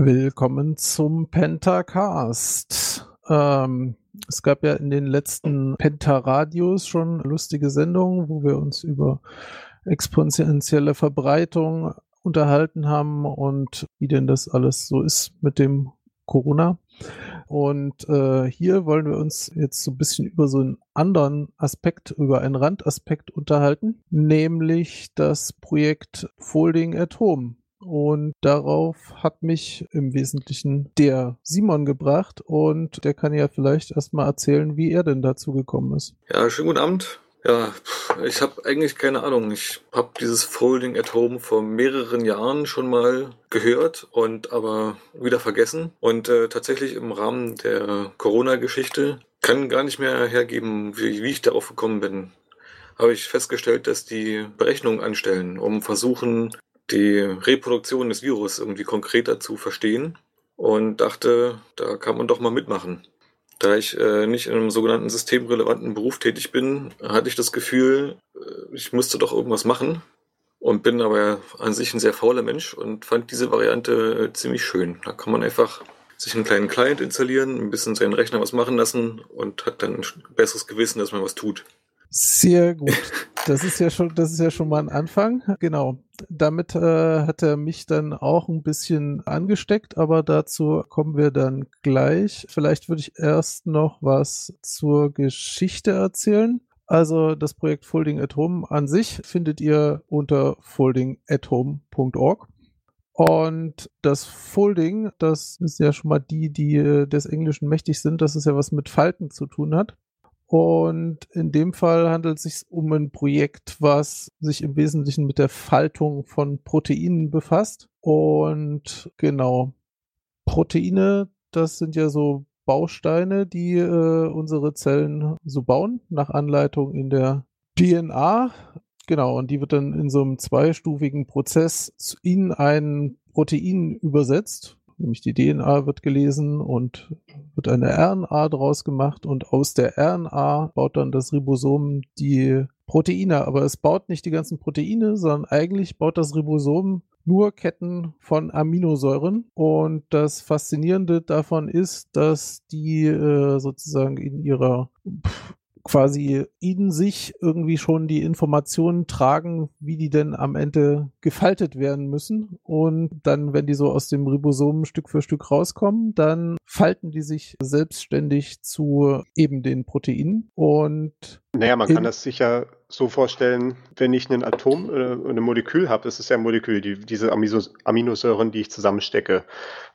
Willkommen zum Pentacast. Ähm, es gab ja in den letzten Pentaradios schon lustige Sendungen, wo wir uns über exponentielle Verbreitung unterhalten haben und wie denn das alles so ist mit dem Corona. Und äh, hier wollen wir uns jetzt so ein bisschen über so einen anderen Aspekt, über einen Randaspekt unterhalten, nämlich das Projekt Folding at Home. Und darauf hat mich im Wesentlichen der Simon gebracht und der kann ja vielleicht erstmal erzählen, wie er denn dazu gekommen ist. Ja, schönen guten Abend. Ja, ich habe eigentlich keine Ahnung. Ich habe dieses Folding at Home vor mehreren Jahren schon mal gehört und aber wieder vergessen. Und äh, tatsächlich im Rahmen der Corona-Geschichte kann gar nicht mehr hergeben, wie, wie ich darauf gekommen bin. Habe ich festgestellt, dass die Berechnungen anstellen, um versuchen, die Reproduktion des Virus irgendwie konkreter zu verstehen und dachte, da kann man doch mal mitmachen. Da ich äh, nicht in einem sogenannten systemrelevanten Beruf tätig bin, hatte ich das Gefühl, äh, ich müsste doch irgendwas machen und bin aber an sich ein sehr fauler Mensch und fand diese Variante äh, ziemlich schön. Da kann man einfach sich einen kleinen Client installieren, ein bisschen seinen Rechner was machen lassen und hat dann ein besseres Gewissen, dass man was tut. Sehr gut. Das ist ja schon, das ist ja schon mal ein Anfang. Genau. Damit äh, hat er mich dann auch ein bisschen angesteckt, aber dazu kommen wir dann gleich. Vielleicht würde ich erst noch was zur Geschichte erzählen. Also das Projekt Folding at Home an sich findet ihr unter foldingathome.org. Und das Folding, das ist ja schon mal die, die äh, des Englischen mächtig sind, dass es ja was mit Falten zu tun hat. Und in dem Fall handelt es sich um ein Projekt, was sich im Wesentlichen mit der Faltung von Proteinen befasst. Und genau, Proteine, das sind ja so Bausteine, die äh, unsere Zellen so bauen, nach Anleitung in der DNA. Genau, und die wird dann in so einem zweistufigen Prozess in ein Protein übersetzt nämlich die DNA wird gelesen und wird eine RNA draus gemacht und aus der RNA baut dann das Ribosom die Proteine, aber es baut nicht die ganzen Proteine, sondern eigentlich baut das Ribosom nur Ketten von Aminosäuren. Und das Faszinierende davon ist, dass die äh, sozusagen in ihrer quasi in sich irgendwie schon die Informationen tragen, wie die denn am Ende gefaltet werden müssen. Und dann, wenn die so aus dem Ribosom Stück für Stück rauskommen, dann falten die sich selbstständig zu eben den Proteinen. Und naja, man kann das sicher so vorstellen, wenn ich ein Atom, äh, ein Molekül habe, das ist ja ein Molekül, die, diese Aminosäuren, die ich zusammenstecke.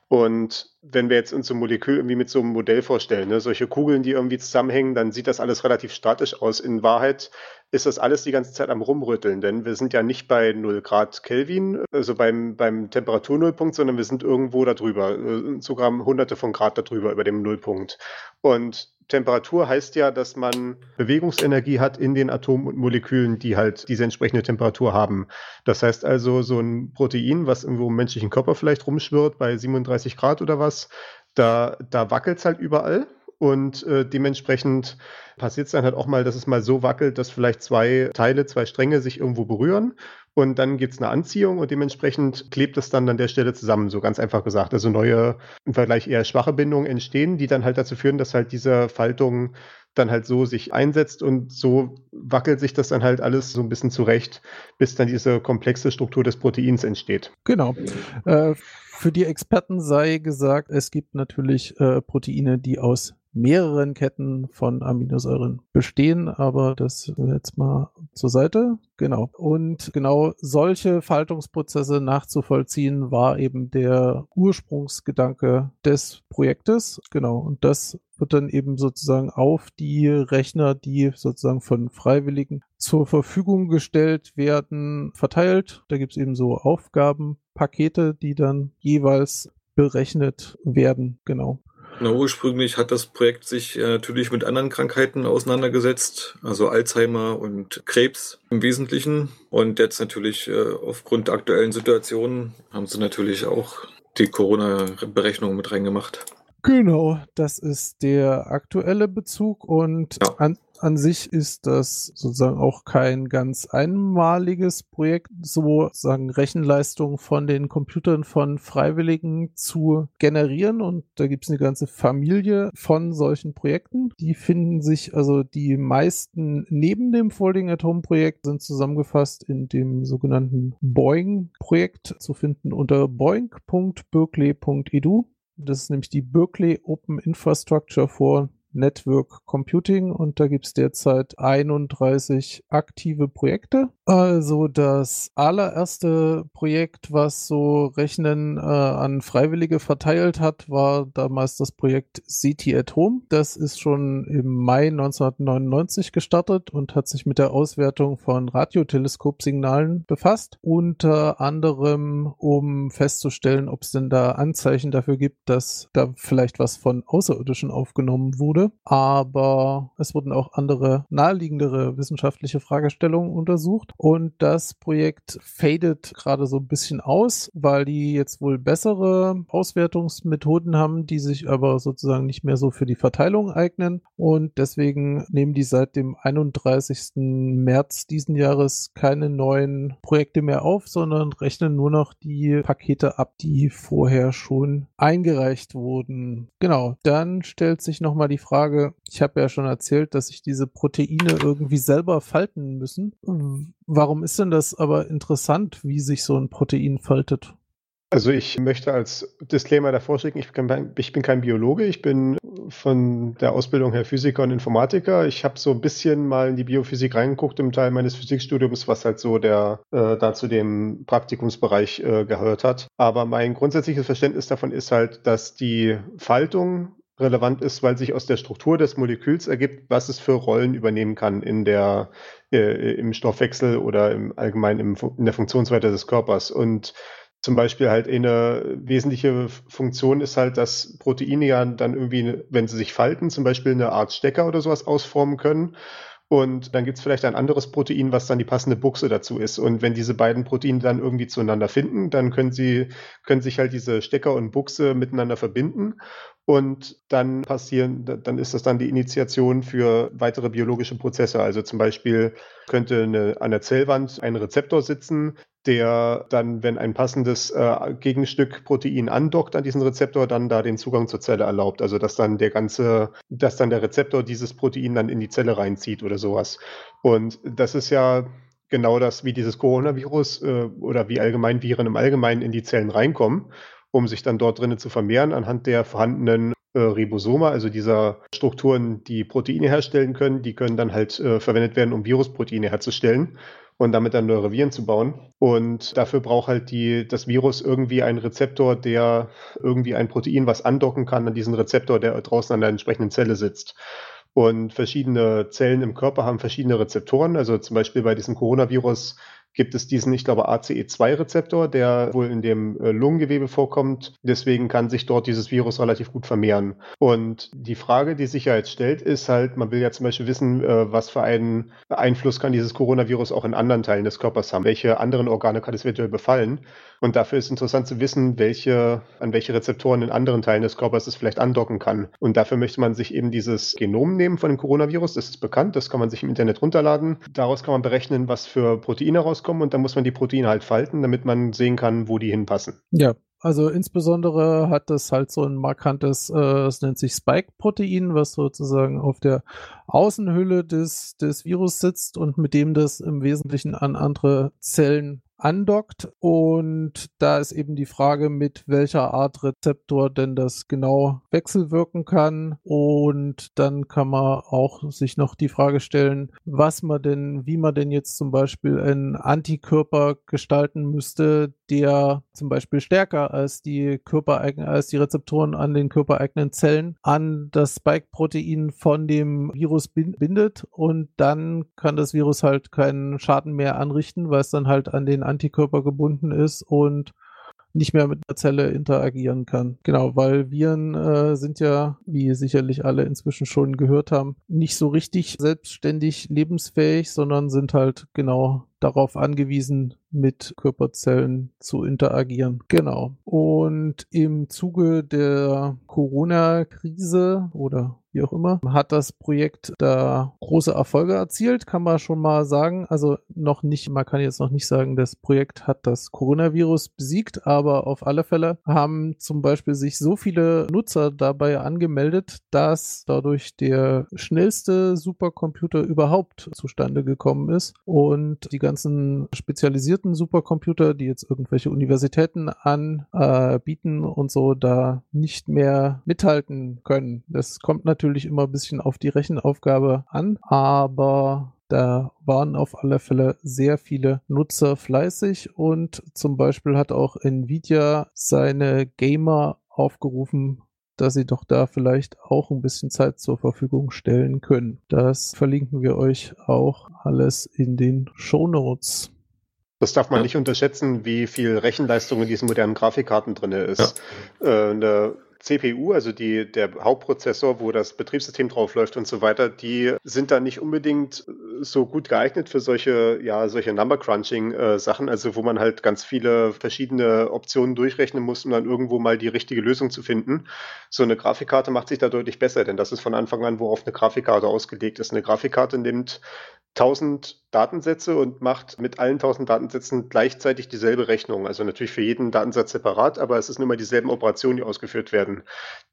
Und wenn wir jetzt uns so ein Molekül irgendwie mit so einem Modell vorstellen, ne, solche Kugeln, die irgendwie zusammenhängen, dann sieht das alles relativ statisch aus. In Wahrheit ist das alles die ganze Zeit am Rumrütteln, denn wir sind ja nicht bei 0 Grad Kelvin, also beim, beim Temperaturnullpunkt, sondern wir sind irgendwo darüber, äh, sogar hunderte von Grad darüber, über dem Nullpunkt. Und Temperatur heißt ja, dass man Bewegungsenergie hat in den Atomen und Molekülen, die halt diese entsprechende Temperatur haben. Das heißt also, so ein Protein, was irgendwo im menschlichen Körper vielleicht rumschwirrt bei 37 Grad oder was, da, da wackelt es halt überall. Und äh, dementsprechend passiert es dann halt auch mal, dass es mal so wackelt, dass vielleicht zwei Teile, zwei Stränge sich irgendwo berühren und dann gibt es eine Anziehung und dementsprechend klebt es dann an der Stelle zusammen, so ganz einfach gesagt. Also neue, im Vergleich eher schwache Bindungen entstehen, die dann halt dazu führen, dass halt diese Faltung dann halt so sich einsetzt und so wackelt sich das dann halt alles so ein bisschen zurecht, bis dann diese komplexe Struktur des Proteins entsteht. Genau. Äh, für die Experten sei gesagt, es gibt natürlich äh, Proteine, die aus mehreren Ketten von Aminosäuren bestehen, aber das jetzt mal zur Seite. Genau. Und genau solche Faltungsprozesse nachzuvollziehen war eben der Ursprungsgedanke des Projektes. Genau. Und das wird dann eben sozusagen auf die Rechner, die sozusagen von Freiwilligen zur Verfügung gestellt werden, verteilt. Da gibt es eben so Aufgabenpakete, die dann jeweils berechnet werden. Genau. Na, ursprünglich hat das Projekt sich äh, natürlich mit anderen Krankheiten auseinandergesetzt, also Alzheimer und Krebs im Wesentlichen. Und jetzt natürlich äh, aufgrund der aktuellen Situation haben sie natürlich auch die Corona-Berechnung mit reingemacht. Genau, das ist der aktuelle Bezug und ja. an, an sich ist das sozusagen auch kein ganz einmaliges Projekt, so sagen Rechenleistung von den Computern von Freiwilligen zu generieren. Und da gibt es eine ganze Familie von solchen Projekten. Die finden sich, also die meisten neben dem Folding at Home Projekt sind zusammengefasst in dem sogenannten Boeing-Projekt zu finden unter boing.berkeley.edu. Das ist nämlich die Berkeley Open Infrastructure for Network Computing und da gibt es derzeit 31 aktive Projekte. Also das allererste Projekt, was so Rechnen äh, an Freiwillige verteilt hat, war damals das Projekt CT at Home. Das ist schon im Mai 1999 gestartet und hat sich mit der Auswertung von Radioteleskopsignalen befasst. Unter anderem, um festzustellen, ob es denn da Anzeichen dafür gibt, dass da vielleicht was von Außerirdischen aufgenommen wurde. Aber es wurden auch andere naheliegendere wissenschaftliche Fragestellungen untersucht. Und das Projekt fadet gerade so ein bisschen aus, weil die jetzt wohl bessere Auswertungsmethoden haben, die sich aber sozusagen nicht mehr so für die Verteilung eignen. Und deswegen nehmen die seit dem 31. März diesen Jahres keine neuen Projekte mehr auf, sondern rechnen nur noch die Pakete ab, die vorher schon eingereicht wurden. Genau, dann stellt sich nochmal die Frage, ich habe ja schon erzählt, dass sich diese Proteine irgendwie selber falten müssen. Warum ist denn das aber interessant, wie sich so ein Protein faltet? Also ich möchte als Disclaimer davor schicken, ich bin, kein, ich bin kein Biologe, ich bin von der Ausbildung her Physiker und Informatiker. Ich habe so ein bisschen mal in die Biophysik reingeguckt im Teil meines Physikstudiums, was halt so der äh, da zu dem Praktikumsbereich äh, gehört hat. Aber mein grundsätzliches Verständnis davon ist halt, dass die Faltung relevant ist, weil sich aus der Struktur des Moleküls ergibt, was es für Rollen übernehmen kann in der, äh, im Stoffwechsel oder im allgemein im, in der Funktionsweite des Körpers. Und zum Beispiel halt eine wesentliche Funktion ist halt, dass Proteine ja dann irgendwie, wenn sie sich falten, zum Beispiel eine Art Stecker oder sowas ausformen können. Und dann gibt es vielleicht ein anderes Protein, was dann die passende Buchse dazu ist. Und wenn diese beiden Proteine dann irgendwie zueinander finden, dann können sie, können sich halt diese Stecker und Buchse miteinander verbinden. Und dann passieren, dann ist das dann die Initiation für weitere biologische Prozesse. Also zum Beispiel könnte eine, an der Zellwand ein Rezeptor sitzen, der dann, wenn ein passendes äh, Gegenstück Protein andockt an diesen Rezeptor, dann da den Zugang zur Zelle erlaubt. Also dass dann der ganze, dass dann der Rezeptor dieses Protein dann in die Zelle reinzieht oder sowas. Und das ist ja genau das, wie dieses Coronavirus äh, oder wie allgemein Viren im Allgemeinen in die Zellen reinkommen um sich dann dort drinnen zu vermehren anhand der vorhandenen äh, Ribosome, also dieser Strukturen, die Proteine herstellen können, die können dann halt äh, verwendet werden, um Virusproteine herzustellen und damit dann neue Viren zu bauen. Und dafür braucht halt die, das Virus irgendwie einen Rezeptor, der irgendwie ein Protein, was andocken kann an diesen Rezeptor, der draußen an der entsprechenden Zelle sitzt. Und verschiedene Zellen im Körper haben verschiedene Rezeptoren. Also zum Beispiel bei diesem Coronavirus gibt es diesen, ich glaube, ACE2-Rezeptor, der wohl in dem äh, Lungengewebe vorkommt. Deswegen kann sich dort dieses Virus relativ gut vermehren. Und die Frage, die sich ja jetzt stellt, ist halt, man will ja zum Beispiel wissen, äh, was für einen Einfluss kann dieses Coronavirus auch in anderen Teilen des Körpers haben? Welche anderen Organe kann es eventuell befallen? Und dafür ist interessant zu wissen, welche, an welche Rezeptoren in anderen Teilen des Körpers es vielleicht andocken kann. Und dafür möchte man sich eben dieses Genom nehmen von dem Coronavirus. Das ist bekannt, das kann man sich im Internet runterladen. Daraus kann man berechnen, was für Proteine rauskommen und dann muss man die Proteine halt falten, damit man sehen kann, wo die hinpassen. Ja, also insbesondere hat das halt so ein markantes, äh, es nennt sich Spike-Protein, was sozusagen auf der Außenhülle des, des Virus sitzt und mit dem das im Wesentlichen an andere Zellen andockt. Und da ist eben die Frage, mit welcher Art Rezeptor denn das genau wechselwirken kann. Und dann kann man auch sich noch die Frage stellen, was man denn, wie man denn jetzt zum Beispiel einen Antikörper gestalten müsste, der zum Beispiel stärker als die körpereigenen, als die Rezeptoren an den körpereigenen Zellen an das Spike-Protein von dem Virus bindet und dann kann das Virus halt keinen Schaden mehr anrichten, weil es dann halt an den Antikörper gebunden ist und nicht mehr mit der Zelle interagieren kann. Genau, weil Viren äh, sind ja, wie sicherlich alle inzwischen schon gehört haben, nicht so richtig selbstständig lebensfähig, sondern sind halt genau darauf angewiesen, mit Körperzellen zu interagieren. Genau. Und im Zuge der Corona-Krise oder wie auch immer, hat das Projekt da große Erfolge erzielt, kann man schon mal sagen. Also noch nicht, man kann jetzt noch nicht sagen, das Projekt hat das Coronavirus besiegt, aber auf alle Fälle haben zum Beispiel sich so viele Nutzer dabei angemeldet, dass dadurch der schnellste Supercomputer überhaupt zustande gekommen ist und die ganzen spezialisierten Supercomputer, die jetzt irgendwelche Universitäten anbieten und so, da nicht mehr mithalten können. Das kommt natürlich immer ein bisschen auf die Rechenaufgabe an, aber da waren auf alle Fälle sehr viele Nutzer fleißig und zum Beispiel hat auch Nvidia seine Gamer aufgerufen, dass sie doch da vielleicht auch ein bisschen Zeit zur Verfügung stellen können. Das verlinken wir euch auch alles in den Show Notes. Das darf man ja. nicht unterschätzen, wie viel Rechenleistung in diesen modernen Grafikkarten drin ist. Ja. Äh, eine CPU, also die, der Hauptprozessor, wo das Betriebssystem drauf läuft und so weiter, die sind da nicht unbedingt so gut geeignet für solche, ja, solche Number Crunching äh, Sachen, also wo man halt ganz viele verschiedene Optionen durchrechnen muss, um dann irgendwo mal die richtige Lösung zu finden. So eine Grafikkarte macht sich da deutlich besser, denn das ist von Anfang an, worauf eine Grafikkarte ausgelegt ist. Eine Grafikkarte nimmt 1000 Datensätze und macht mit allen 1000 Datensätzen gleichzeitig dieselbe Rechnung. Also natürlich für jeden Datensatz separat, aber es sind immer dieselben Operationen, die ausgeführt werden.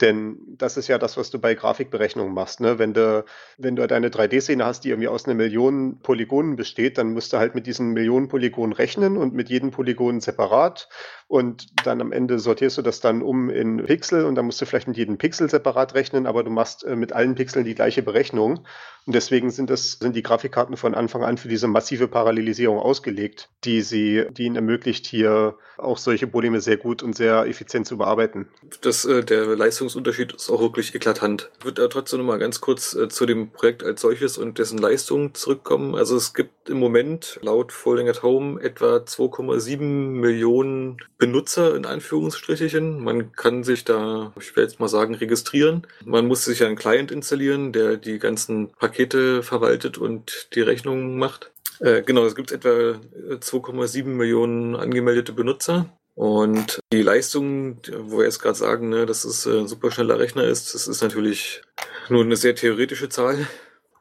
Denn das ist ja das, was du bei Grafikberechnungen machst. Ne? Wenn, du, wenn du deine 3D-Szene hast, die irgendwie aus einer Million Polygonen besteht, dann musst du halt mit diesen Millionen Polygonen rechnen und mit jedem Polygon separat. Und dann am Ende sortierst du das dann um in Pixel und dann musst du vielleicht mit jedem Pixel separat rechnen, aber du machst äh, mit allen Pixeln die gleiche Berechnung. Und deswegen sind das, sind die Grafikkarten von Anfang an für diese massive Parallelisierung ausgelegt, die sie, die ihnen ermöglicht, hier auch solche Probleme sehr gut und sehr effizient zu bearbeiten. Das, äh, der Leistungsunterschied ist auch wirklich eklatant. Ich würde trotzdem noch mal ganz kurz äh, zu dem Projekt als solches und dessen Leistung zurückkommen. Also es gibt im Moment laut Folding at Home etwa 2,7 Millionen Benutzer in Anführungsstrichen. Man kann sich da, ich will jetzt mal sagen, registrieren. Man muss sich einen Client installieren, der die ganzen Pakete verwaltet und die Rechnungen macht. Äh, genau, es gibt etwa 2,7 äh, Millionen angemeldete Benutzer. Und die Leistung, wo wir jetzt gerade sagen, ne, dass es ein super schneller Rechner ist, das ist natürlich nur eine sehr theoretische Zahl,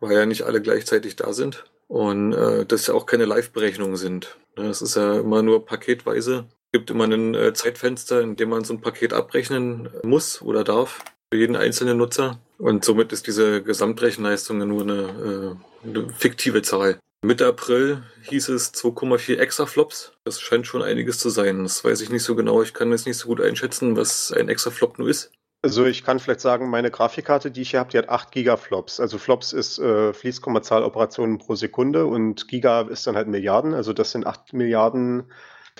weil ja nicht alle gleichzeitig da sind. Und äh, das ja auch keine Live-Berechnungen sind. Das ist ja immer nur paketweise. Es gibt immer ein äh, Zeitfenster, in dem man so ein Paket abrechnen muss oder darf für jeden einzelnen Nutzer. Und somit ist diese Gesamtrechenleistung nur eine, äh, eine fiktive Zahl. Mitte April hieß es 2,4 Exaflops. Das scheint schon einiges zu sein. Das weiß ich nicht so genau. Ich kann jetzt nicht so gut einschätzen, was ein Exaflop nur ist. Also ich kann vielleicht sagen, meine Grafikkarte, die ich hier habe, die hat 8 Gigaflops. Also Flops ist äh, Fließkommazahlenoperationen pro Sekunde und Giga ist dann halt Milliarden. Also das sind 8 Milliarden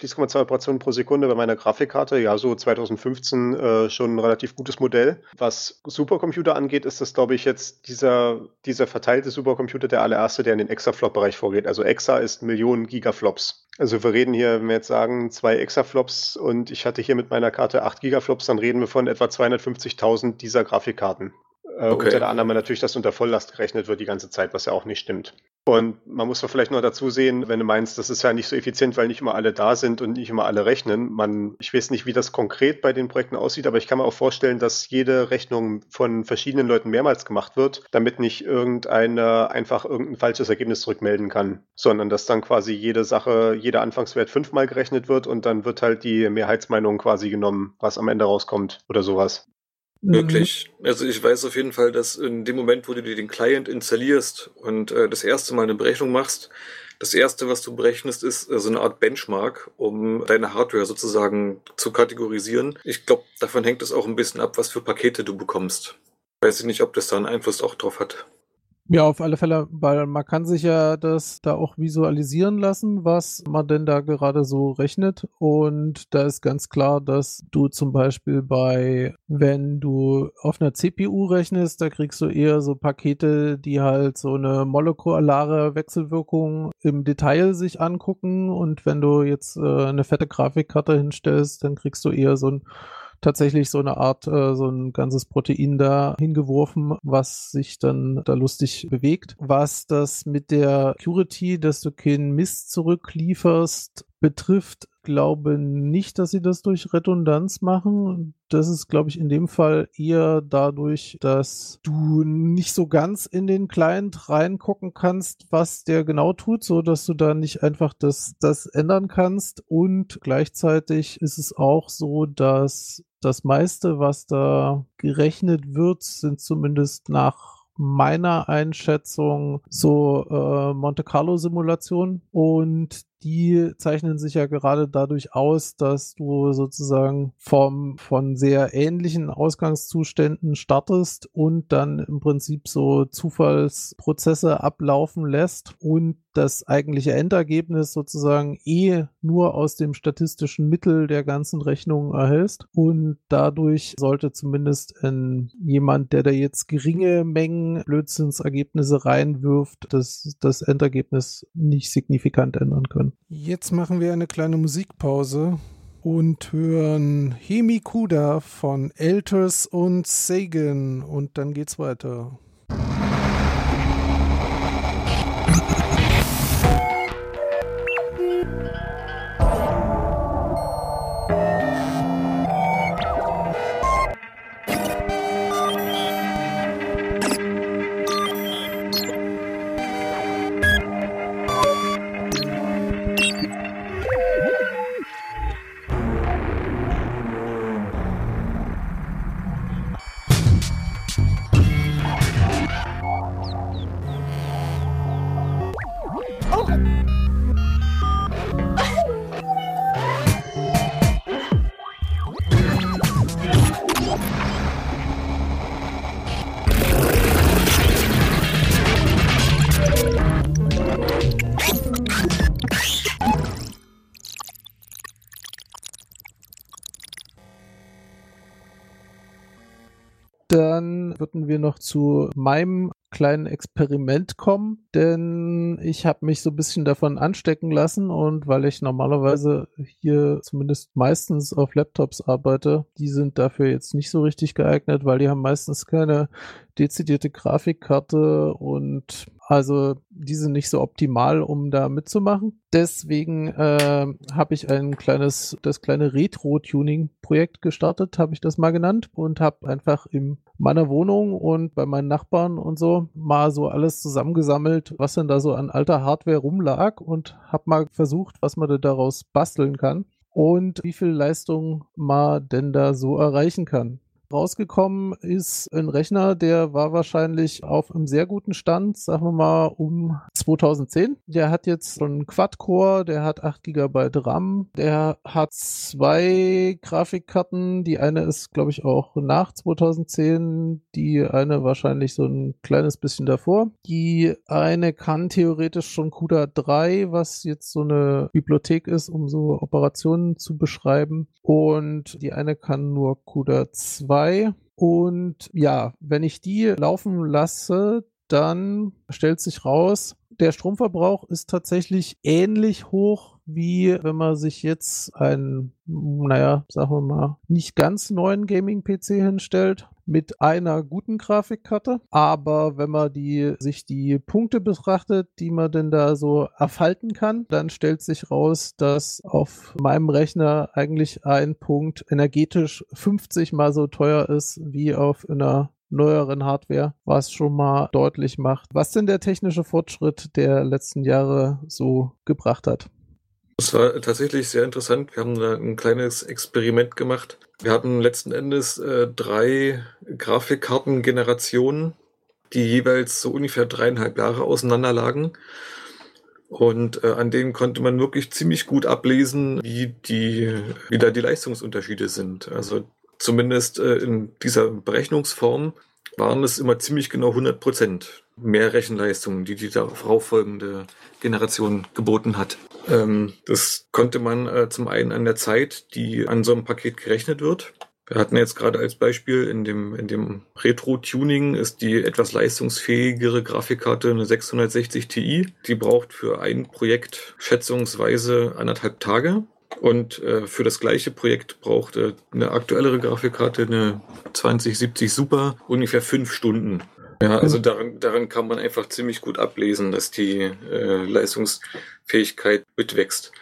Fließkommazahlen Operationen pro Sekunde bei meiner Grafikkarte. Ja, so 2015 äh, schon ein relativ gutes Modell. Was Supercomputer angeht, ist das, glaube ich, jetzt dieser, dieser verteilte Supercomputer der allererste, der in den Exaflop-Bereich vorgeht. Also Exa ist Millionen Gigaflops. Also wir reden hier, wenn wir jetzt sagen, zwei Exaflops und ich hatte hier mit meiner Karte 8 Gigaflops, dann reden wir von etwa 250.000 dieser Grafikkarten. Äh, okay. Unter der Annahme natürlich, dass unter Volllast gerechnet wird die ganze Zeit, was ja auch nicht stimmt. Und man muss vielleicht noch dazu sehen, wenn du meinst, das ist ja nicht so effizient, weil nicht immer alle da sind und nicht immer alle rechnen. Man, ich weiß nicht, wie das konkret bei den Projekten aussieht, aber ich kann mir auch vorstellen, dass jede Rechnung von verschiedenen Leuten mehrmals gemacht wird, damit nicht irgendeiner einfach irgendein falsches Ergebnis zurückmelden kann, sondern dass dann quasi jede Sache, jeder Anfangswert fünfmal gerechnet wird und dann wird halt die Mehrheitsmeinung quasi genommen, was am Ende rauskommt oder sowas. Möglich. Mhm. Also ich weiß auf jeden Fall, dass in dem Moment, wo du dir den Client installierst und äh, das erste Mal eine Berechnung machst, das erste, was du berechnest, ist äh, so eine Art Benchmark, um deine Hardware sozusagen zu kategorisieren. Ich glaube, davon hängt es auch ein bisschen ab, was für Pakete du bekommst. Weiß ich nicht, ob das da einen Einfluss auch drauf hat. Ja, auf alle Fälle, weil man kann sich ja das da auch visualisieren lassen, was man denn da gerade so rechnet. Und da ist ganz klar, dass du zum Beispiel bei, wenn du auf einer CPU rechnest, da kriegst du eher so Pakete, die halt so eine molekulare Wechselwirkung im Detail sich angucken. Und wenn du jetzt äh, eine fette Grafikkarte hinstellst, dann kriegst du eher so ein tatsächlich so eine Art, äh, so ein ganzes Protein da hingeworfen, was sich dann da lustig bewegt. Was das mit der Purity, dass du keinen Mist zurücklieferst, betrifft, glaube nicht, dass sie das durch Redundanz machen. Das ist, glaube ich, in dem Fall eher dadurch, dass du nicht so ganz in den Client reingucken kannst, was der genau tut, so dass du da nicht einfach das, das ändern kannst. Und gleichzeitig ist es auch so, dass das meiste, was da gerechnet wird, sind zumindest nach meiner Einschätzung so äh, Monte Carlo Simulationen und die zeichnen sich ja gerade dadurch aus, dass du sozusagen vom, von sehr ähnlichen Ausgangszuständen startest und dann im Prinzip so Zufallsprozesse ablaufen lässt und das eigentliche Endergebnis sozusagen eh nur aus dem statistischen Mittel der ganzen Rechnung erhältst. Und dadurch sollte zumindest ein, jemand, der da jetzt geringe Mengen Blödsinnsergebnisse reinwirft, das, das Endergebnis nicht signifikant ändern können. Jetzt machen wir eine kleine Musikpause und hören Hemikuda von Elters und Sagan und dann geht's weiter. Noch zu meinem kleinen Experiment kommen, denn ich habe mich so ein bisschen davon anstecken lassen und weil ich normalerweise hier zumindest meistens auf Laptops arbeite, die sind dafür jetzt nicht so richtig geeignet, weil die haben meistens keine dezidierte Grafikkarte und also die sind nicht so optimal, um da mitzumachen. Deswegen äh, habe ich ein kleines, das kleine Retro-Tuning-Projekt gestartet, habe ich das mal genannt und habe einfach in meiner Wohnung und bei meinen Nachbarn und so mal so alles zusammengesammelt, was denn da so an alter Hardware rumlag und habe mal versucht, was man da daraus basteln kann und wie viel Leistung man denn da so erreichen kann. Rausgekommen ist ein Rechner, der war wahrscheinlich auf einem sehr guten Stand, sagen wir mal um 2010. Der hat jetzt einen Quad-Core, der hat 8 GB RAM, der hat zwei Grafikkarten. Die eine ist, glaube ich, auch nach 2010, die eine wahrscheinlich so ein kleines bisschen davor. Die eine kann theoretisch schon CUDA 3, was jetzt so eine Bibliothek ist, um so Operationen zu beschreiben. Und die eine kann nur CUDA 2 dabei. Und ja, wenn ich die laufen lasse, dann stellt sich raus, der Stromverbrauch ist tatsächlich ähnlich hoch, wie wenn man sich jetzt einen, naja, sagen wir mal, nicht ganz neuen Gaming-PC hinstellt mit einer guten Grafikkarte. Aber wenn man die, sich die Punkte betrachtet, die man denn da so erfalten kann, dann stellt sich raus, dass auf meinem Rechner eigentlich ein Punkt energetisch 50 mal so teuer ist wie auf einer neueren Hardware, was schon mal deutlich macht, was denn der technische Fortschritt der letzten Jahre so gebracht hat. Das war tatsächlich sehr interessant. Wir haben da ein kleines Experiment gemacht. Wir hatten letzten Endes äh, drei Grafikkartengenerationen, die jeweils so ungefähr dreieinhalb Jahre auseinander lagen. Und äh, an denen konnte man wirklich ziemlich gut ablesen, wie die, wie da die Leistungsunterschiede sind. Also zumindest äh, in dieser Berechnungsform waren es immer ziemlich genau 100 Prozent mehr Rechenleistung, die die darauf folgende Generation geboten hat. Ähm, das konnte man äh, zum einen an der Zeit, die an so einem Paket gerechnet wird. Wir hatten jetzt gerade als Beispiel in dem, in dem Retro-Tuning ist die etwas leistungsfähigere Grafikkarte eine 660 Ti. Die braucht für ein Projekt schätzungsweise anderthalb Tage. Und äh, für das gleiche Projekt braucht äh, eine aktuellere Grafikkarte, eine 2070 Super, ungefähr fünf Stunden. Ja, also daran, daran kann man einfach ziemlich gut ablesen, dass die äh, Leistungsfähigkeit mitwächst.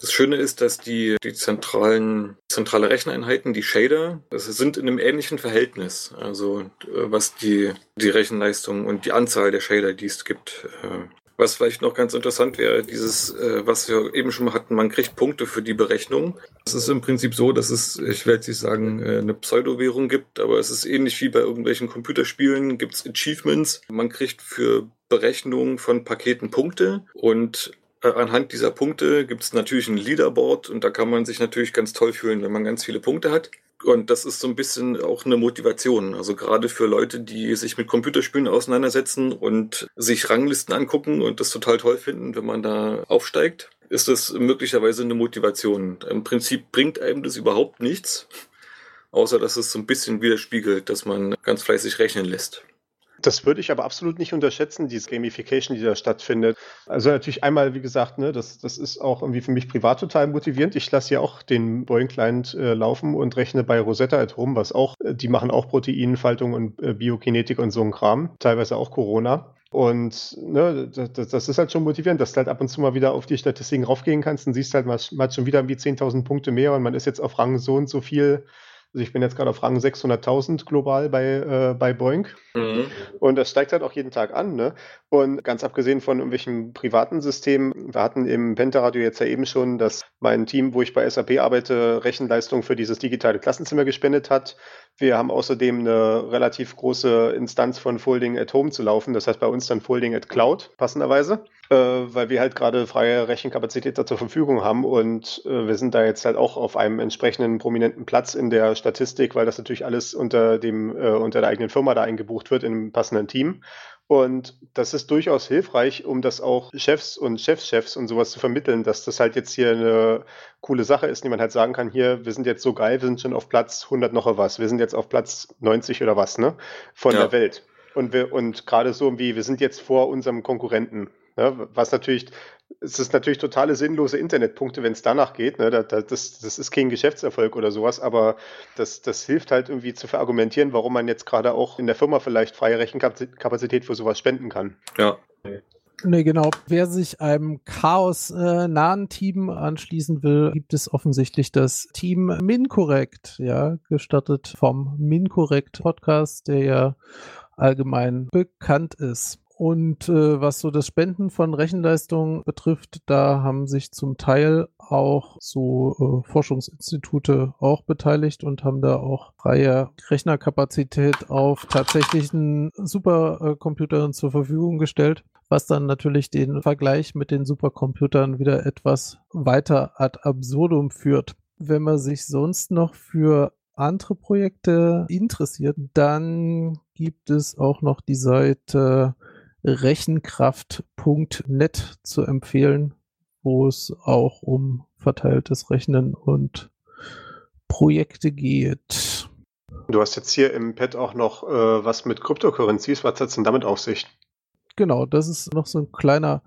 Das Schöne ist, dass die, die zentralen, zentrale Recheneinheiten, die Shader, das sind in einem ähnlichen Verhältnis. Also äh, was die, die Rechenleistung und die Anzahl der Shader, die es gibt, äh, was vielleicht noch ganz interessant wäre, dieses, äh, was wir eben schon mal hatten, man kriegt Punkte für die Berechnung. Es ist im Prinzip so, dass es, ich werde jetzt sagen, äh, eine Pseudo-Währung gibt, aber es ist ähnlich wie bei irgendwelchen Computerspielen, gibt es Achievements. Man kriegt für Berechnung von Paketen Punkte und äh, anhand dieser Punkte gibt es natürlich ein Leaderboard und da kann man sich natürlich ganz toll fühlen, wenn man ganz viele Punkte hat. Und das ist so ein bisschen auch eine Motivation. Also gerade für Leute, die sich mit Computerspielen auseinandersetzen und sich Ranglisten angucken und das total toll finden, wenn man da aufsteigt, ist das möglicherweise eine Motivation. Im Prinzip bringt einem das überhaupt nichts, außer dass es so ein bisschen widerspiegelt, dass man ganz fleißig rechnen lässt. Das würde ich aber absolut nicht unterschätzen, diese Gamification, die da stattfindet. Also natürlich einmal, wie gesagt, ne, das, das ist auch irgendwie für mich privat total motivierend. Ich lasse ja auch den Boeing Client äh, laufen und rechne bei Rosetta at Home, was auch, äh, die machen auch Proteinfaltung und äh, Biokinetik und so ein Kram, teilweise auch Corona. Und ne, das, das, ist halt schon motivierend, dass du halt ab und zu mal wieder auf die Statistiken raufgehen kannst und siehst halt mal, mal schon wieder wie 10.000 Punkte mehr und man ist jetzt auf Rang so und so viel also ich bin jetzt gerade auf Rang 600.000 global bei, äh, bei Boeing. Mhm. Und das steigt halt auch jeden Tag an. Ne? Und ganz abgesehen von irgendwelchen privaten Systemen, wir hatten im Pentaradio jetzt ja eben schon, dass mein Team, wo ich bei SAP arbeite, Rechenleistung für dieses digitale Klassenzimmer gespendet hat. Wir haben außerdem eine relativ große Instanz von Folding at Home zu laufen. Das heißt bei uns dann Folding at Cloud, passenderweise, äh, weil wir halt gerade freie Rechenkapazität da zur Verfügung haben. Und äh, wir sind da jetzt halt auch auf einem entsprechenden prominenten Platz in der Statistik, weil das natürlich alles unter, dem, äh, unter der eigenen Firma da eingebucht wird, in einem passenden Team. Und das ist durchaus hilfreich, um das auch Chefs und Chefschefs und sowas zu vermitteln, dass das halt jetzt hier eine coole Sache ist, die man halt sagen kann, hier, wir sind jetzt so geil, wir sind schon auf Platz 100 noch was, wir sind jetzt auf Platz 90 oder was, ne, von ja. der Welt. Und wir, und gerade so wie, wir sind jetzt vor unserem Konkurrenten. Ne, was natürlich es ist natürlich totale sinnlose Internetpunkte, wenn es danach geht. Ne? Das, das, das, ist kein Geschäftserfolg oder sowas, aber das, das hilft halt irgendwie zu verargumentieren, warum man jetzt gerade auch in der Firma vielleicht freie Rechenkapazität für sowas spenden kann. Ja. Nee, genau. Wer sich einem Chaos-nahen äh, Team anschließen will, gibt es offensichtlich das Team Mincorrect, ja, gestartet vom Mincorrect Podcast, der ja allgemein bekannt ist. Und äh, was so das Spenden von Rechenleistung betrifft, da haben sich zum Teil auch so äh, Forschungsinstitute auch beteiligt und haben da auch freie Rechnerkapazität auf tatsächlichen Supercomputern zur Verfügung gestellt, was dann natürlich den Vergleich mit den Supercomputern wieder etwas weiter ad absurdum führt. Wenn man sich sonst noch für andere Projekte interessiert, dann gibt es auch noch die Seite rechenkraft.net zu empfehlen, wo es auch um verteiltes Rechnen und Projekte geht. Du hast jetzt hier im Pad auch noch äh, was mit Cryptocurrencies. Was hat es denn damit auf sich? Genau, das ist noch so ein kleiner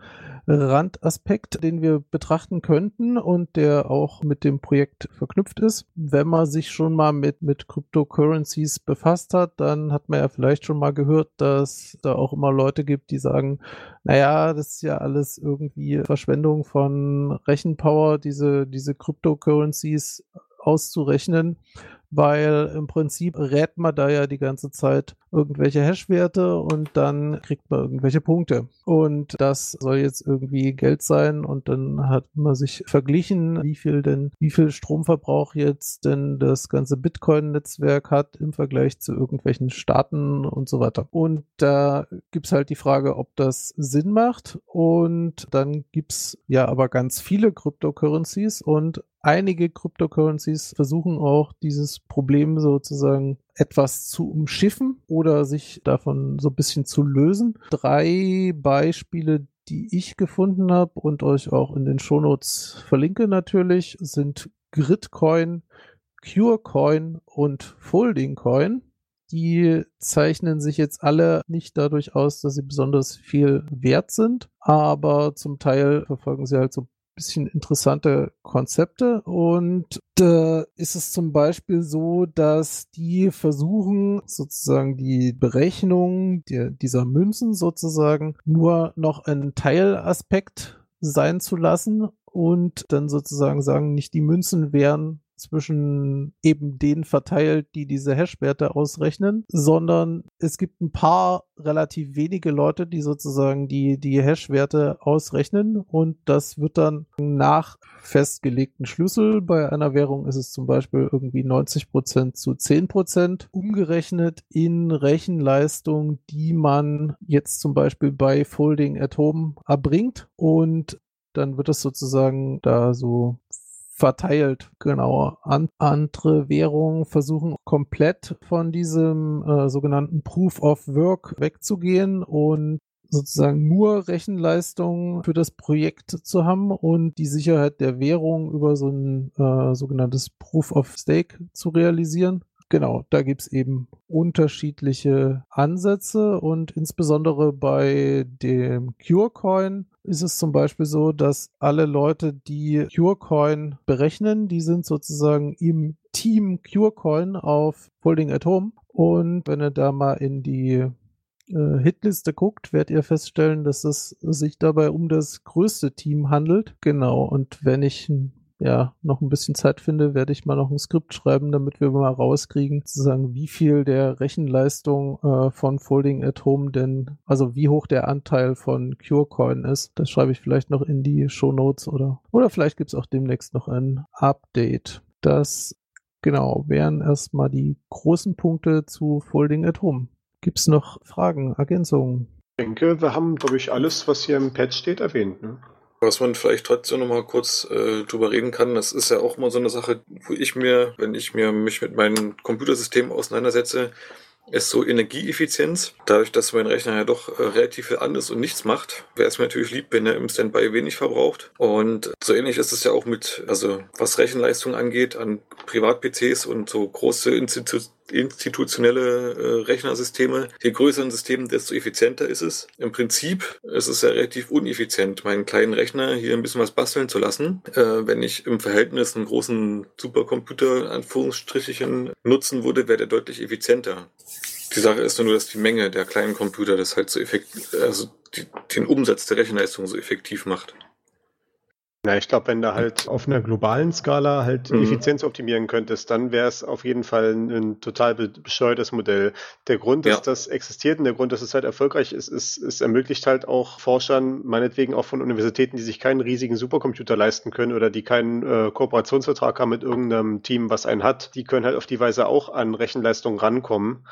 Randaspekt, den wir betrachten könnten und der auch mit dem Projekt verknüpft ist. Wenn man sich schon mal mit, mit Cryptocurrencies befasst hat, dann hat man ja vielleicht schon mal gehört, dass da auch immer Leute gibt, die sagen, naja, das ist ja alles irgendwie Verschwendung von Rechenpower, diese, diese Cryptocurrencies auszurechnen weil im Prinzip rät man da ja die ganze Zeit irgendwelche Hashwerte und dann kriegt man irgendwelche Punkte. Und das soll jetzt irgendwie Geld sein und dann hat man sich verglichen, wie viel denn, wie viel Stromverbrauch jetzt denn das ganze Bitcoin-Netzwerk hat im Vergleich zu irgendwelchen Staaten und so weiter. Und da gibt's halt die Frage, ob das Sinn macht. Und dann gibt's ja aber ganz viele Cryptocurrencies und einige Cryptocurrencies versuchen auch dieses Problem sozusagen etwas zu umschiffen oder sich davon so ein bisschen zu lösen. Drei Beispiele, die ich gefunden habe und euch auch in den Shownotes verlinke natürlich, sind Gridcoin, CureCoin und FoldingCoin. Die zeichnen sich jetzt alle nicht dadurch aus, dass sie besonders viel wert sind, aber zum Teil verfolgen sie halt so bisschen interessante Konzepte und da ist es zum Beispiel so, dass die versuchen sozusagen die Berechnung der, dieser Münzen sozusagen nur noch ein Teilaspekt sein zu lassen und dann sozusagen sagen, nicht die Münzen wären zwischen eben denen verteilt, die diese Hash-Werte ausrechnen, sondern es gibt ein paar relativ wenige Leute, die sozusagen die, die Hash-Werte ausrechnen und das wird dann nach festgelegten Schlüssel. Bei einer Währung ist es zum Beispiel irgendwie 90 Prozent zu 10 Prozent umgerechnet in Rechenleistung, die man jetzt zum Beispiel bei Folding at Home erbringt und dann wird es sozusagen da so verteilt. Genau. An andere Währungen versuchen komplett von diesem äh, sogenannten Proof of Work wegzugehen und sozusagen nur Rechenleistung für das Projekt zu haben und die Sicherheit der Währung über so ein äh, sogenanntes Proof of Stake zu realisieren. Genau, da gibt's eben unterschiedliche Ansätze und insbesondere bei dem CureCoin ist es zum Beispiel so, dass alle Leute, die CureCoin berechnen, die sind sozusagen im Team CureCoin auf Folding at Home und wenn ihr da mal in die äh, Hitliste guckt, werdet ihr feststellen, dass es sich dabei um das größte Team handelt. Genau, und wenn ich ja, noch ein bisschen Zeit finde, werde ich mal noch ein Skript schreiben, damit wir mal rauskriegen, sozusagen, wie viel der Rechenleistung äh, von Folding at Home denn, also wie hoch der Anteil von CureCoin ist. Das schreibe ich vielleicht noch in die Show Notes oder, oder vielleicht gibt es auch demnächst noch ein Update. Das, genau, wären erstmal die großen Punkte zu Folding at Home. Gibt es noch Fragen, Ergänzungen? Ich denke, wir haben, glaube ich, alles, was hier im Pad steht, erwähnt. Ne? Was man vielleicht trotzdem noch mal kurz äh, drüber reden kann, das ist ja auch mal so eine Sache, wo ich mir, wenn ich mir mich mit meinem Computersystem auseinandersetze, ist so Energieeffizienz. Dadurch, dass mein Rechner ja doch äh, relativ viel an ist und nichts macht, wäre es mir natürlich lieb, wenn er im Standby wenig verbraucht. Und so ähnlich ist es ja auch mit, also was Rechenleistung angeht, an Privat-PCs und so große Institu institutionelle äh, Rechnersysteme. Je größer ein System, desto effizienter ist es. Im Prinzip ist es ja relativ uneffizient, meinen kleinen Rechner hier ein bisschen was basteln zu lassen. Äh, wenn ich im Verhältnis einen großen Supercomputer, Anführungsstrichen, nutzen würde, wäre der deutlich effizienter. Die Sache ist nur, dass die Menge der kleinen Computer das halt so effektiv, also die, den Umsatz der Rechenleistung so effektiv macht. Na, ich glaube, wenn du halt auf einer globalen Skala halt mhm. Effizienz optimieren könntest, dann wäre es auf jeden Fall ein, ein total bescheuertes Modell. Der Grund, dass ja. das existiert und der Grund, dass es halt erfolgreich ist, ist, es ermöglicht halt auch Forschern, meinetwegen auch von Universitäten, die sich keinen riesigen Supercomputer leisten können oder die keinen äh, Kooperationsvertrag haben mit irgendeinem Team, was einen hat, die können halt auf die Weise auch an Rechenleistung rankommen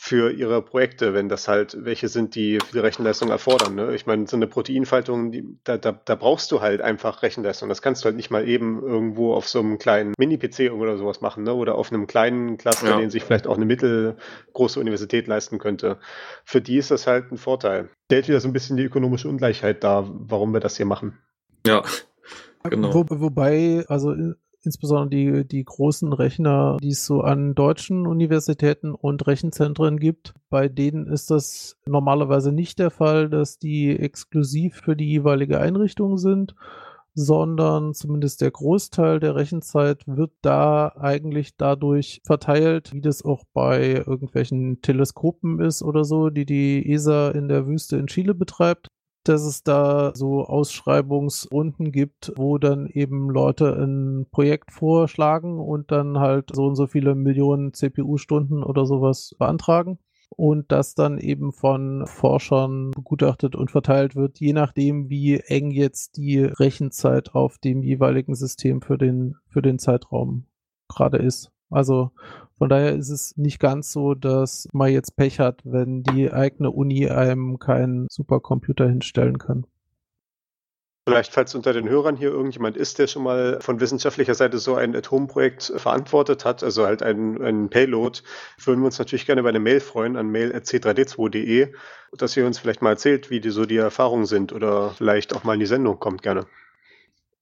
für ihre Projekte, wenn das halt welche sind, die viel Rechenleistung erfordern. Ne? Ich meine, so eine Proteinfaltung, die, da, da, da brauchst du halt einfach Rechenleistung. Das kannst du halt nicht mal eben irgendwo auf so einem kleinen Mini-PC oder sowas machen ne? oder auf einem kleinen Cluster, ja. den sich vielleicht auch eine mittelgroße Universität leisten könnte. Für die ist das halt ein Vorteil. Stellt wieder so ein bisschen die ökonomische Ungleichheit dar, warum wir das hier machen. Ja, Genau. Wo, wobei, also insbesondere die, die großen Rechner, die es so an deutschen Universitäten und Rechenzentren gibt, bei denen ist das normalerweise nicht der Fall, dass die exklusiv für die jeweilige Einrichtung sind, sondern zumindest der Großteil der Rechenzeit wird da eigentlich dadurch verteilt, wie das auch bei irgendwelchen Teleskopen ist oder so, die die ESA in der Wüste in Chile betreibt dass es da so Ausschreibungsrunden gibt, wo dann eben Leute ein Projekt vorschlagen und dann halt so und so viele Millionen CPU-Stunden oder sowas beantragen und das dann eben von Forschern begutachtet und verteilt wird, je nachdem, wie eng jetzt die Rechenzeit auf dem jeweiligen System für den, für den Zeitraum gerade ist. Also von daher ist es nicht ganz so, dass man jetzt Pech hat, wenn die eigene Uni einem keinen Supercomputer hinstellen kann. Vielleicht, falls unter den Hörern hier irgendjemand ist, der schon mal von wissenschaftlicher Seite so ein Atomprojekt verantwortet hat, also halt ein, ein Payload, würden wir uns natürlich gerne bei einer Mail freuen an mail.c3d2.de, dass ihr uns vielleicht mal erzählt, wie die so die Erfahrungen sind oder vielleicht auch mal in die Sendung kommt, gerne.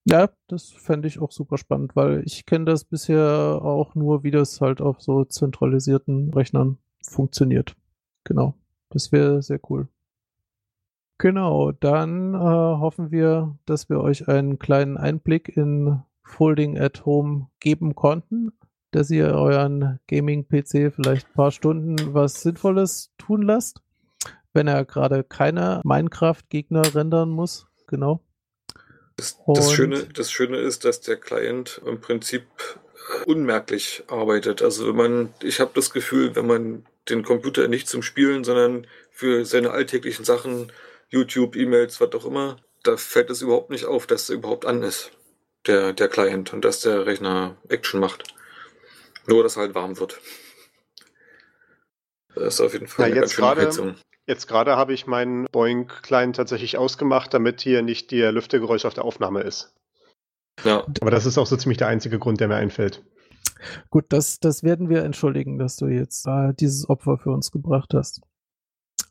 Ja, das fände ich auch super spannend, weil ich kenne das bisher auch nur, wie das halt auf so zentralisierten Rechnern funktioniert. Genau. Das wäre sehr cool. Genau, dann äh, hoffen wir, dass wir euch einen kleinen Einblick in Folding at Home geben konnten, dass ihr euren Gaming-PC vielleicht ein paar Stunden was Sinnvolles tun lasst, wenn er gerade keine Minecraft-Gegner rendern muss. Genau. Das, das, Schöne, das Schöne ist, dass der Client im Prinzip unmerklich arbeitet. Also wenn man, ich habe das Gefühl, wenn man den Computer nicht zum Spielen, sondern für seine alltäglichen Sachen YouTube, E-Mails, was auch immer, da fällt es überhaupt nicht auf, dass er überhaupt an ist, der, der Client, und dass der Rechner Action macht. Nur, dass er halt warm wird. Das ist auf jeden Fall ja, eine jetzt ganz schöne Heizung. Jetzt gerade habe ich meinen Boeing-Client tatsächlich ausgemacht, damit hier nicht der Lüftegeräusch auf der Aufnahme ist. Ja. Aber das ist auch so ziemlich der einzige Grund, der mir einfällt. Gut, das, das werden wir entschuldigen, dass du jetzt äh, dieses Opfer für uns gebracht hast.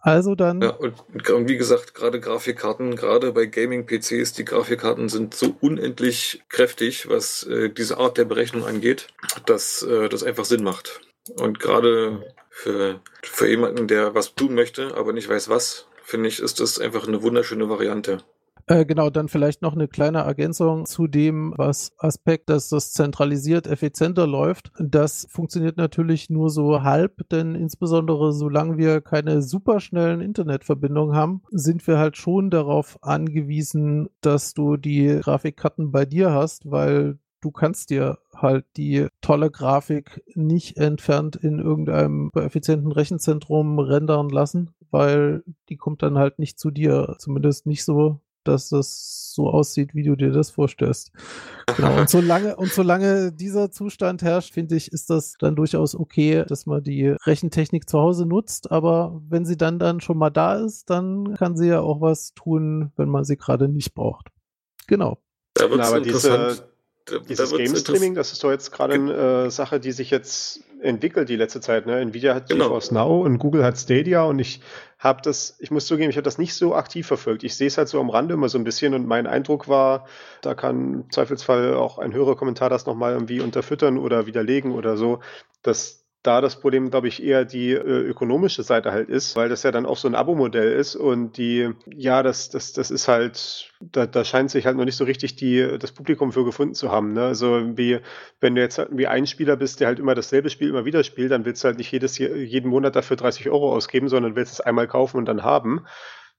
Also dann. Ja, und wie gesagt, gerade Grafikkarten, gerade bei Gaming-PCs, die Grafikkarten sind so unendlich kräftig, was äh, diese Art der Berechnung angeht, dass äh, das einfach Sinn macht. Und gerade für, für jemanden, der was tun möchte, aber nicht weiß was, finde ich, ist das einfach eine wunderschöne Variante. Äh, genau, dann vielleicht noch eine kleine Ergänzung zu dem, was Aspekt, dass das zentralisiert effizienter läuft. Das funktioniert natürlich nur so halb, denn insbesondere solange wir keine superschnellen Internetverbindungen haben, sind wir halt schon darauf angewiesen, dass du die Grafikkarten bei dir hast, weil du kannst dir halt die tolle Grafik nicht entfernt in irgendeinem effizienten Rechenzentrum rendern lassen, weil die kommt dann halt nicht zu dir, zumindest nicht so dass das so aussieht, wie du dir das vorstellst. Genau. Und solange, und solange dieser Zustand herrscht, finde ich, ist das dann durchaus okay, dass man die Rechentechnik zu Hause nutzt. Aber wenn sie dann dann schon mal da ist, dann kann sie ja auch was tun, wenn man sie gerade nicht braucht. Genau. Da wird aber diese, dieses Game Streaming, das ist doch jetzt gerade eine äh, Sache, die sich jetzt entwickelt die letzte Zeit. Ne? Nvidia hat genau. GeForce Now und Google hat Stadia und ich habe das, ich muss zugeben, ich habe das nicht so aktiv verfolgt. Ich sehe es halt so am Rande immer so ein bisschen und mein Eindruck war, da kann im Zweifelsfall auch ein höherer Kommentar das nochmal irgendwie unterfüttern oder widerlegen oder so, dass da das Problem, glaube ich, eher die äh, ökonomische Seite halt ist, weil das ja dann auch so ein Abo-Modell ist und die, ja, das, das, das ist halt, da, da scheint sich halt noch nicht so richtig die, das Publikum für gefunden zu haben. Ne? Also wie, wenn du jetzt halt wie ein Spieler bist, der halt immer dasselbe Spiel immer wieder spielt, dann willst du halt nicht jedes, jeden Monat dafür 30 Euro ausgeben, sondern willst es einmal kaufen und dann haben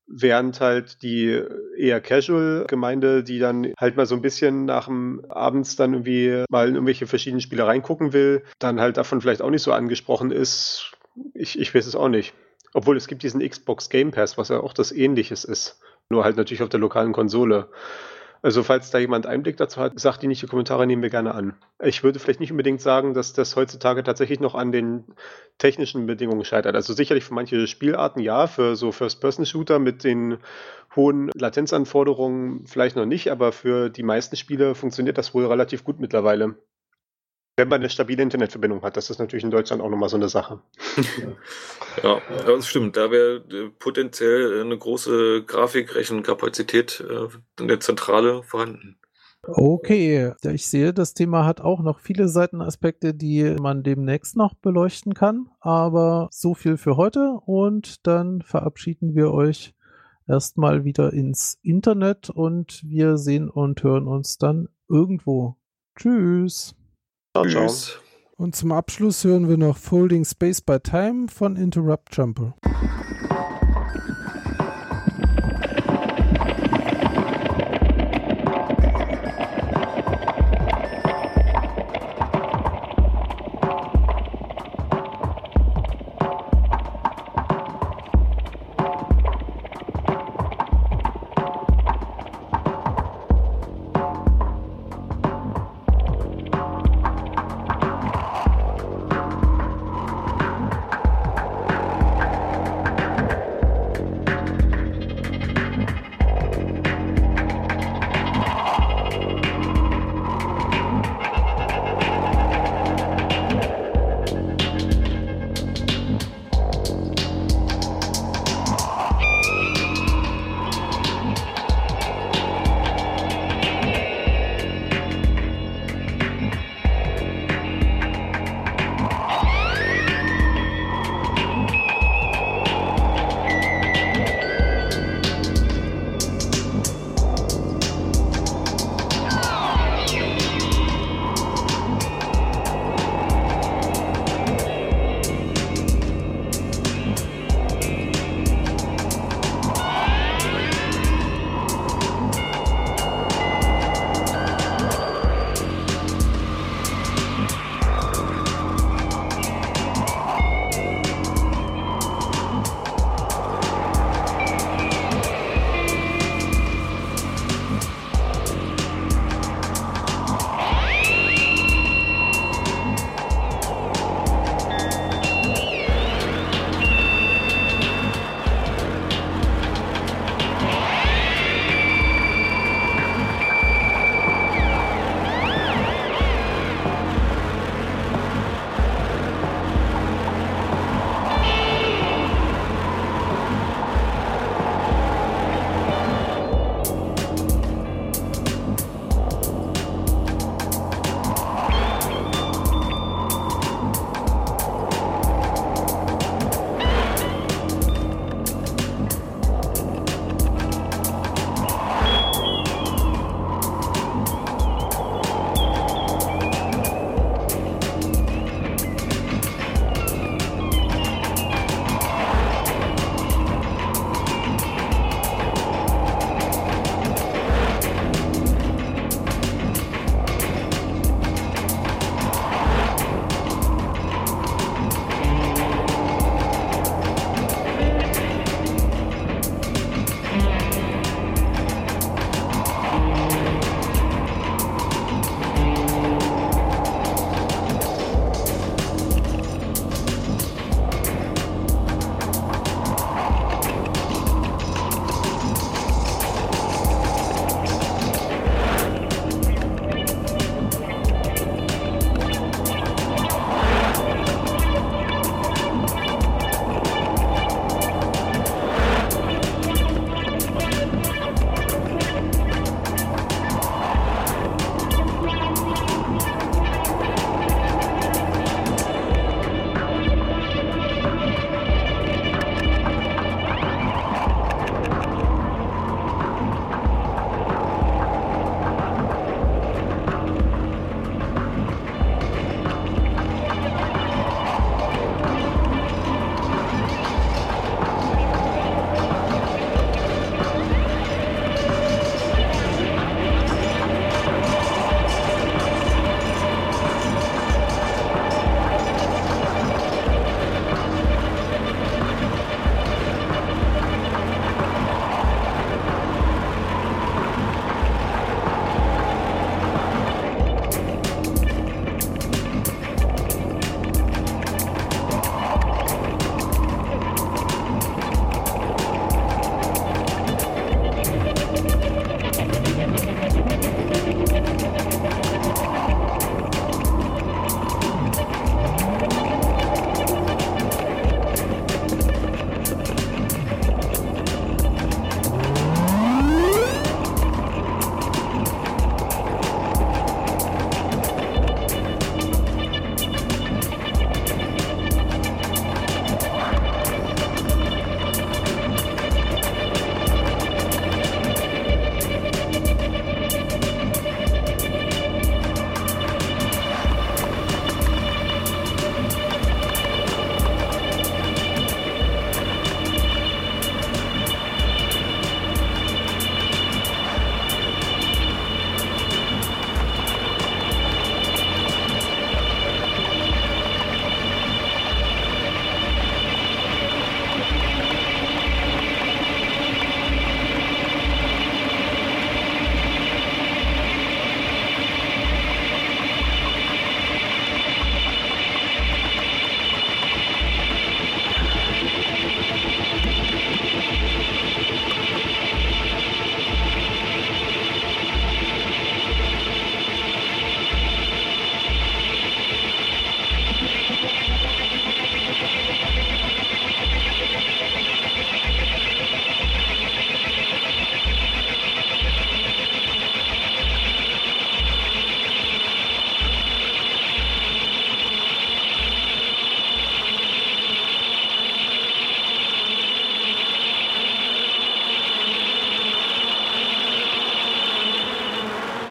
während halt die eher Casual-Gemeinde, die dann halt mal so ein bisschen nach dem Abends dann irgendwie mal in irgendwelche verschiedenen Spiele reingucken will, dann halt davon vielleicht auch nicht so angesprochen ist. Ich, ich weiß es auch nicht. Obwohl es gibt diesen Xbox Game Pass, was ja auch das Ähnliches ist. Nur halt natürlich auf der lokalen Konsole. Also falls da jemand Einblick dazu hat, sagt die nicht, die Kommentare nehmen wir gerne an. Ich würde vielleicht nicht unbedingt sagen, dass das heutzutage tatsächlich noch an den technischen Bedingungen scheitert. Also sicherlich für manche Spielarten ja, für so First-Person-Shooter mit den hohen Latenzanforderungen vielleicht noch nicht, aber für die meisten Spiele funktioniert das wohl relativ gut mittlerweile. Wenn man eine stabile Internetverbindung hat, das ist natürlich in Deutschland auch nochmal so eine Sache. ja, das stimmt. Da wäre äh, potenziell eine große Grafikrechenkapazität äh, in der Zentrale vorhanden. Okay, ich sehe, das Thema hat auch noch viele Seitenaspekte, die man demnächst noch beleuchten kann. Aber so viel für heute und dann verabschieden wir euch erstmal wieder ins Internet und wir sehen und hören uns dann irgendwo. Tschüss. Ciao, ciao. Und zum Abschluss hören wir noch Folding Space by Time von Interrupt Jumper.